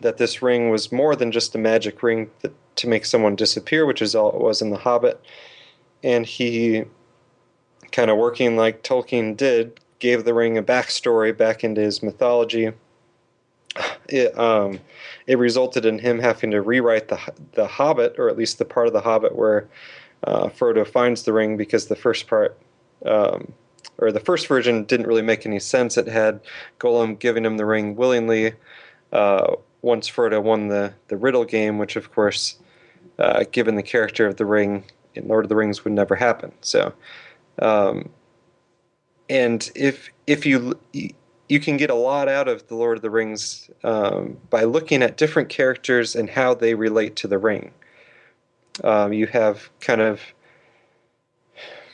Speaker 11: that this ring was more than just a magic ring that, to make someone disappear, which is all it was in The Hobbit. And he, kind of working like Tolkien did, gave the ring a backstory back into his mythology. It, um, it resulted in him having to rewrite the the Hobbit, or at least the part of the Hobbit where uh, Frodo finds the ring, because the first part, um, or the first version, didn't really make any sense. It had Gollum giving him the ring willingly. Uh, once Frodo won the the riddle game, which of course, uh, given the character of the ring in Lord of the Rings, would never happen. So, um, and if if you you can get a lot out of the Lord of the Rings um, by looking at different characters and how they relate to the ring. Um, you have kind of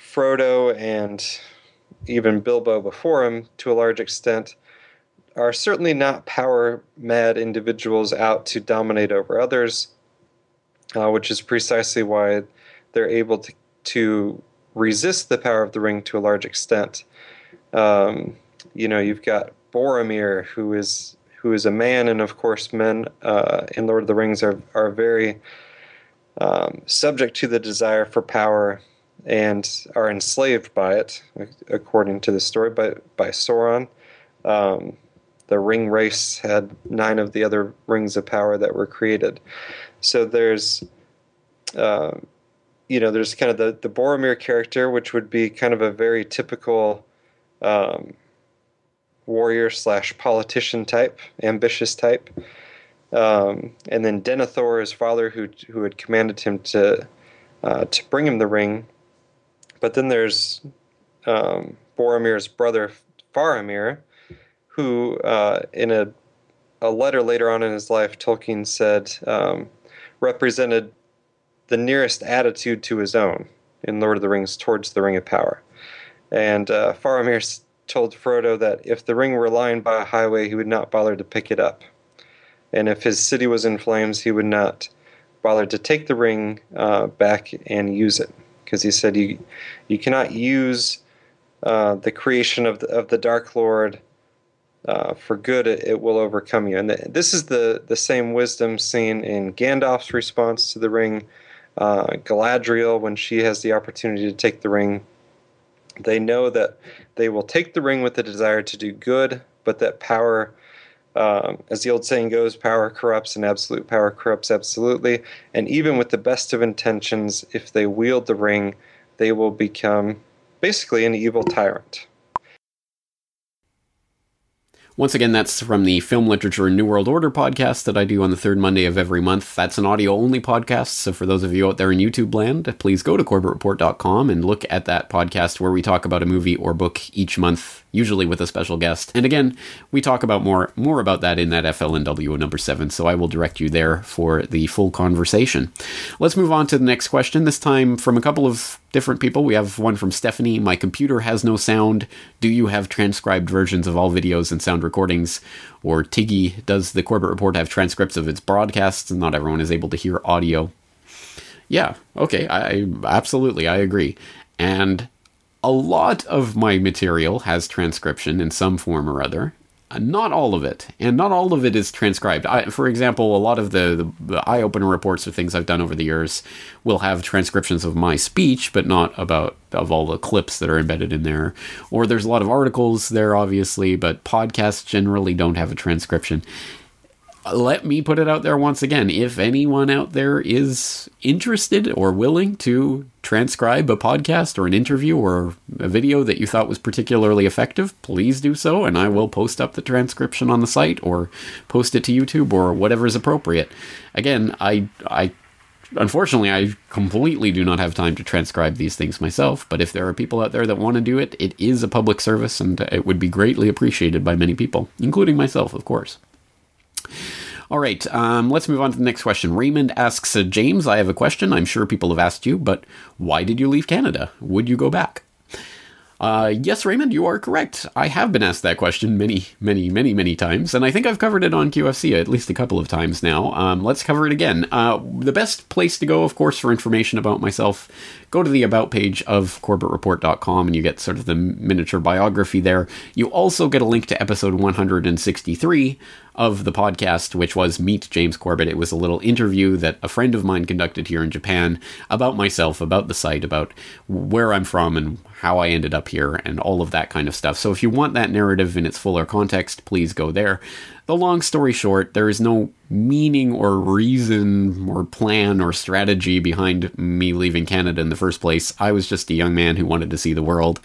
Speaker 11: Frodo and even Bilbo before him, to a large extent, are certainly not power mad individuals out to dominate over others, uh, which is precisely why they're able to, to resist the power of the ring to a large extent. Um, you know, you've got Boromir, who is who is a man, and of course, men uh, in Lord of the Rings are are very um, subject to the desire for power and are enslaved by it, according to the story, by by Sauron. Um, the Ringwraiths had nine of the other rings of power that were created. So there's, uh, you know, there's kind of the the Boromir character, which would be kind of a very typical um, warrior slash politician type, ambitious type. Um, and then Denethor, his father, who who had commanded him to uh, to bring him the ring. But then there's um, Boromir's brother Faramir, who uh, in a a letter later on in his life, Tolkien said um, represented the nearest attitude to his own in Lord of the Rings towards the Ring of Power. And uh, Faramir told Frodo that if the ring were lying by a highway, he would not bother to pick it up. And if his city was in flames, he would not bother to take the ring uh, back and use it. Because he said you, you cannot use uh, the creation of the, of the Dark Lord uh, for good, it, it, will overcome you. And the, this is the, the same wisdom seen in Gandalf's response to the ring. Uh, Galadriel, when she has the opportunity to take the ring, they know that they will take the ring with the desire to do good, but that power, um, as the old saying goes, power corrupts and absolute power corrupts absolutely. And even with the best of intentions, if they wield the ring, they will become basically an evil tyrant.
Speaker 2: Once again, that's from the Film Literature and New World Order podcast that I do on the third Monday of every month. That's an audio only podcast. So for those of you out there in YouTube land, please go to corbettreport.com and look at that podcast where we talk about a movie or book each month usually with a special guest. And again, we talk about more more about that in that FLNW number 7, so I will direct you there for the full conversation. Let's move on to the next question, this time from a couple of different people. We have one from Stephanie, my computer has no sound. Do you have transcribed versions of all videos and sound recordings? Or Tiggy, does the Corbett Report have transcripts of its broadcasts? Not everyone is able to hear audio. Yeah, okay, I absolutely I agree. And a lot of my material has transcription in some form or other. Uh, not all of it, and not all of it is transcribed. I, for example, a lot of the, the, eye opener reports or things I've done over the years will have transcriptions of my speech, but not about of all the clips that are embedded in there. Or there's a lot of articles there, obviously, but podcasts generally don't have a transcription let me put it out there once again. If anyone out there is interested or willing to transcribe a podcast or an interview or a video that you thought was particularly effective, please do so, and I will post up the transcription on the site or post it to YouTube or whatever is appropriate. Again, I, I unfortunately, I completely do not have time to transcribe these things myself, but if there are people out there that want to do it, it is a public service and it would be greatly appreciated by many people, including myself, of course. All right, um, let's move on to the next question. Raymond asks uh, James, I have a question. I'm sure people have asked you, but why did you leave Canada? Would you go back? Uh, yes, Raymond, you are correct. I have been asked that question many, many, many, many times, and I think I've covered it on QFC at least a couple of times now. Um, let's cover it again. Uh, the best place to go, of course, for information about myself, go to the About page of CorbettReport.com and you get sort of the miniature biography there. You also get a link to episode 163 of the podcast, which was Meet James Corbett. It was a little interview that a friend of mine conducted here in Japan about myself, about the site, about where I'm from and how I ended up here, and all of that kind of stuff. So if you want that narrative in its fuller context, please go there. The long story short, there is no meaning or reason or plan or strategy behind me leaving Canada in the first place. I was just a young man who wanted to see the world.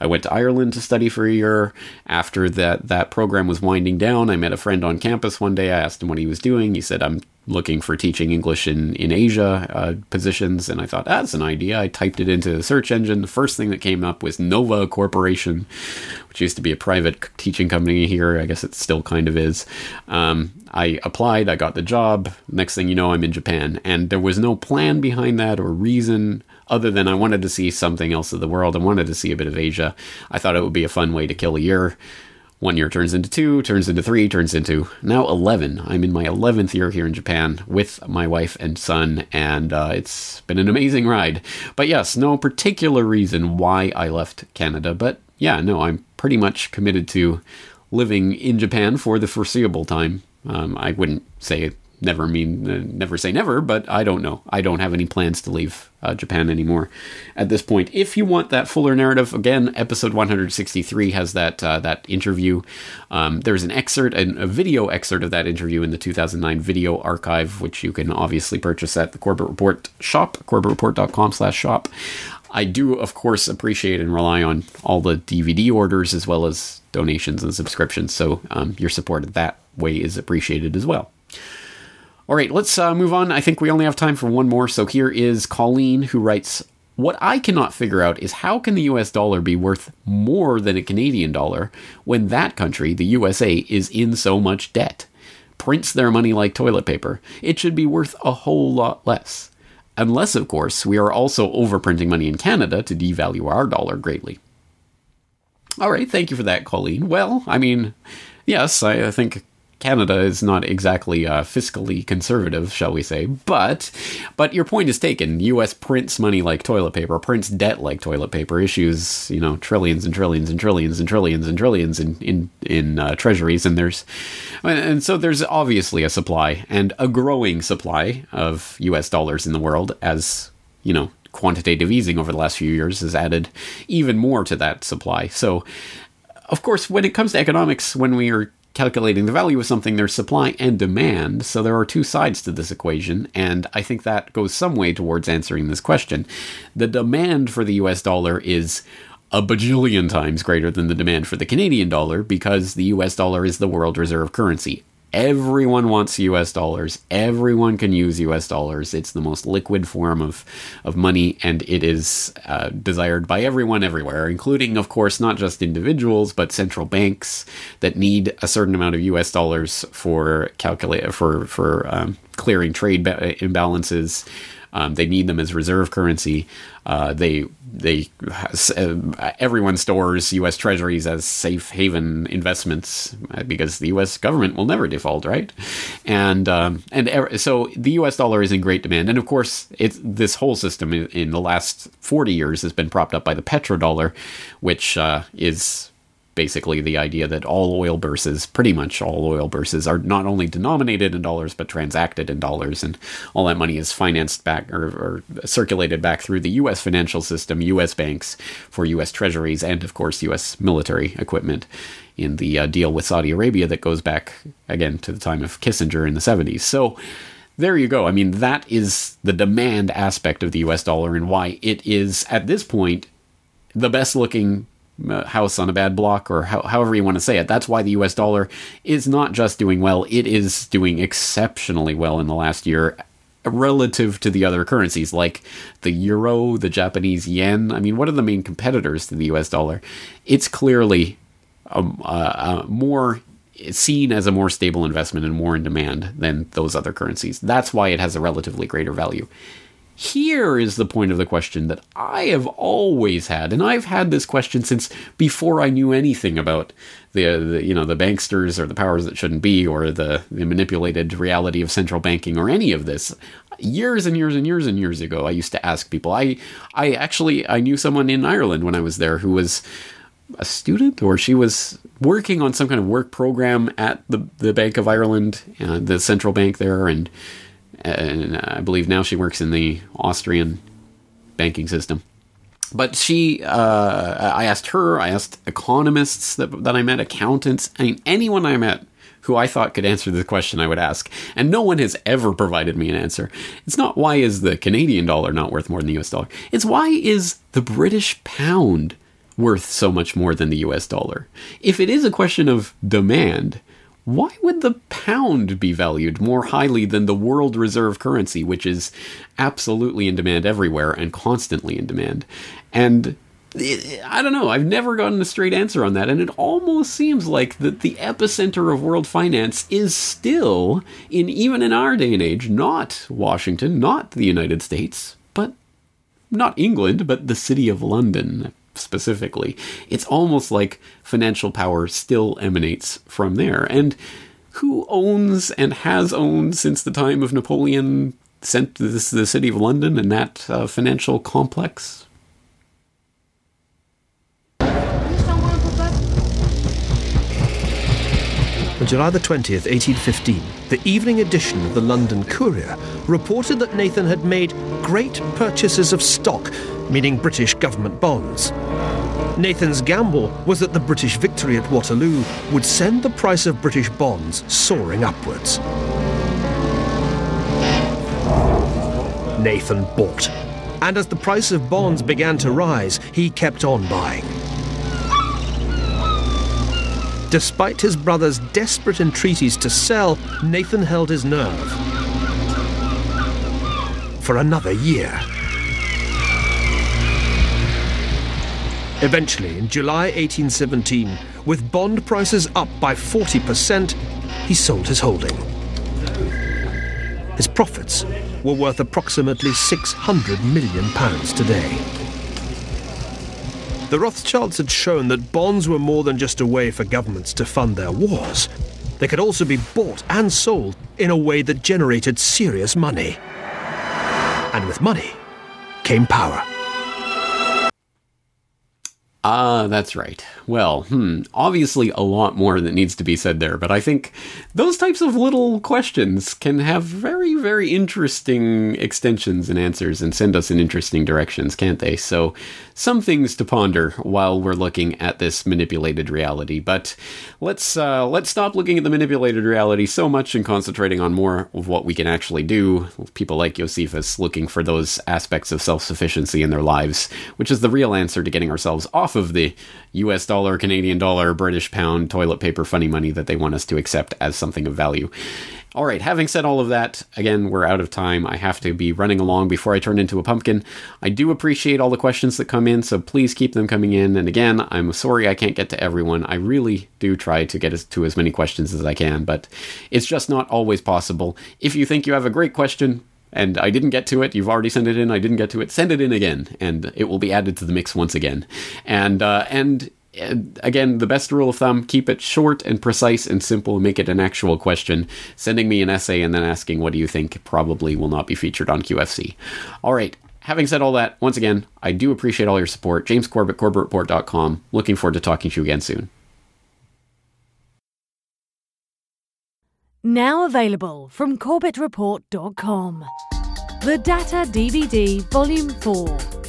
Speaker 2: I went to Ireland to study for a year. After that that program was winding down, I met a friend on campus one day. I asked him what he was doing. He said, "I'm looking for teaching English in in Asia uh, positions, and I thought that's an idea. I typed it into the search engine. The first thing that came up was Nova Corporation, which used to be a private teaching company here. I guess it still kind of is. Um, I applied, I got the job. Next thing you know, I'm in Japan, and there was no plan behind that or reason other than I wanted to see something else of the world. I wanted to see a bit of Asia. I thought it would be a fun way to kill a year. One year turns into two, turns into three, turns into now 11. I'm in my 11th year here in Japan with my wife and son, and uh, it's been an amazing ride. But yes, no particular reason why I left Canada, but yeah, no, I'm pretty much committed to living in Japan for the foreseeable time. Um, I wouldn't say never mean uh, never say never, but I don't know. I don't have any plans to leave uh, Japan anymore at this point. If you want that fuller narrative, again, episode 163 has that uh, that interview. Um, there's an excerpt, and a video excerpt of that interview in the 2009 video archive, which you can obviously purchase at the Corbett Report shop, corbettreport.com/shop. I do, of course, appreciate and rely on all the DVD orders as well as donations and subscriptions. So um, your support that way is appreciated as well. All right, let's uh, move on. I think we only have time for one more. So here is Colleen who writes What I cannot figure out is how can the US dollar be worth more than a Canadian dollar when that country, the USA, is in so much debt? Prints their money like toilet paper. It should be worth a whole lot less. Unless, of course, we are also overprinting money in Canada to devalue our dollar greatly. All right, thank you for that, Colleen. Well, I mean, yes, I, I think Canada is not exactly uh, fiscally conservative, shall we say? But, but your point is taken. U.S. prints money like toilet paper, prints debt like toilet paper, issues you know trillions and trillions and trillions and trillions and trillions in in in uh, treasuries, and there's and so there's obviously a supply and a growing supply of U.S. dollars in the world as you know quantitative easing over the last few years has added even more to that supply. So, of course, when it comes to economics, when we are calculating the value of something, there's supply and demand. So there are two sides to this equation, and I think that goes some way towards answering this question. The demand for the US dollar is a bajillion times greater than the demand for the Canadian dollar because the US dollar is the world reserve currency. Everyone wants US dollars. Everyone can use US dollars. It's the most liquid form of, of money, and it is uh, desired by everyone everywhere, including, of course, not just individuals, but central banks that need a certain amount of US dollars for calculate for for um, clearing trade imbalances. Um, they need them as reserve currency. Uh, they they uh, everyone stores U.S. Treasuries as safe haven investments uh, because the U.S. government will never default, right? And um, and er- so the U.S. dollar is in great demand, and of course, it's this whole system in, in the last forty years has been propped up by the petrodollar, which uh, is basically the idea that all oil bourses, pretty much all oil bourses, are not only denominated in dollars but transacted in dollars, and all that money is financed back or, or circulated back through the U.S. financial system, U.S. banks for U.S. treasuries, and of course U.S. military equipment. In the uh, deal with Saudi Arabia that goes back again to the time of Kissinger in the 70s. So there you go. I mean, that is the demand aspect of the US dollar and why it is, at this point, the best looking house on a bad block, or how, however you want to say it. That's why the US dollar is not just doing well, it is doing exceptionally well in the last year relative to the other currencies like the euro, the Japanese yen. I mean, what are the main competitors to the US dollar? It's clearly um, uh, uh, more seen as a more stable investment and more in demand than those other currencies. That's why it has a relatively greater value. Here is the point of the question that I have always had, and I've had this question since before I knew anything about the, the you know the banksters or the powers that shouldn't be or the, the manipulated reality of central banking or any of this. Years and years and years and years ago, I used to ask people. I I actually I knew someone in Ireland when I was there who was a student or she was working on some kind of work program at the the Bank of Ireland, uh, the central bank there, and and I believe now she works in the Austrian banking system. But she, uh, I asked her, I asked economists that, that I met, accountants, I mean, anyone I met who I thought could answer the question I would ask, and no one has ever provided me an answer. It's not why is the Canadian dollar not worth more than the US dollar, it's why is the British pound worth so much more than the US dollar? If it is a question of demand, why would the pound be valued more highly than the world reserve currency, which is absolutely in demand everywhere and constantly in demand? And eh, I don't know. I've never gotten a straight answer on that, and it almost seems like that the epicenter of world finance is still, in even in our day and age, not Washington, not the United States, but not England, but the city of London specifically. It's almost like financial power still emanates from there. And who owns and has owned since the time of Napoleon sent this the city of London and that uh, financial complex?
Speaker 12: On July the 20th, 1815, the evening edition of the London Courier reported that Nathan had made great purchases of stock, meaning British government bonds. Nathan's gamble was that the British victory at Waterloo would send the price of British bonds soaring upwards. Nathan bought. And as the price of bonds began to rise, he kept on buying. Despite his brother's desperate entreaties to sell, Nathan held his nerve. For another year. Eventually, in July 1817, with bond prices up by 40%, he sold his holding. His profits were worth approximately 600 million pounds today. The Rothschilds had shown that bonds were more than just a way for governments to fund their wars. They could also be bought and sold in a way that generated serious money. And with money came power.
Speaker 2: Ah, that's right. Well, hmm, obviously a lot more that needs to be said there, but I think those types of little questions can have very, very interesting extensions and answers and send us in interesting directions, can't they? So, some things to ponder while we're looking at this manipulated reality. But let's uh, let's stop looking at the manipulated reality so much and concentrating on more of what we can actually do. People like Josephus looking for those aspects of self-sufficiency in their lives, which is the real answer to getting ourselves off of the US dollar, Canadian dollar, British pound, toilet paper, funny money that they want us to accept as something of value. All right, having said all of that, again, we're out of time. I have to be running along before I turn into a pumpkin. I do appreciate all the questions that come in, so please keep them coming in. And again, I'm sorry I can't get to everyone. I really do try to get to as many questions as I can, but it's just not always possible. If you think you have a great question, and I didn't get to it. You've already sent it in. I didn't get to it. Send it in again, and it will be added to the mix once again. And uh, and Uh, again, the best rule of thumb: keep it short and precise and simple. Make it an actual question. Sending me an essay and then asking what do you think probably will not be featured on QFC. All right. Having said all that, once again, I do appreciate all your support. James Corbett, CorbettReport.com. Looking forward to talking to you again soon.
Speaker 1: Now available from CorbettReport.com. The Data DVD Volume 4.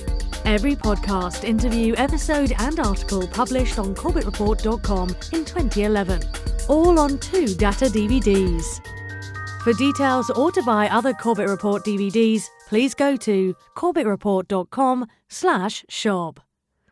Speaker 1: Every podcast, interview, episode, and article published on CorbettReport.com in 2011. All on two data DVDs. For details or to buy other Corbett Report DVDs, please go to CorbettReport.com slash shop.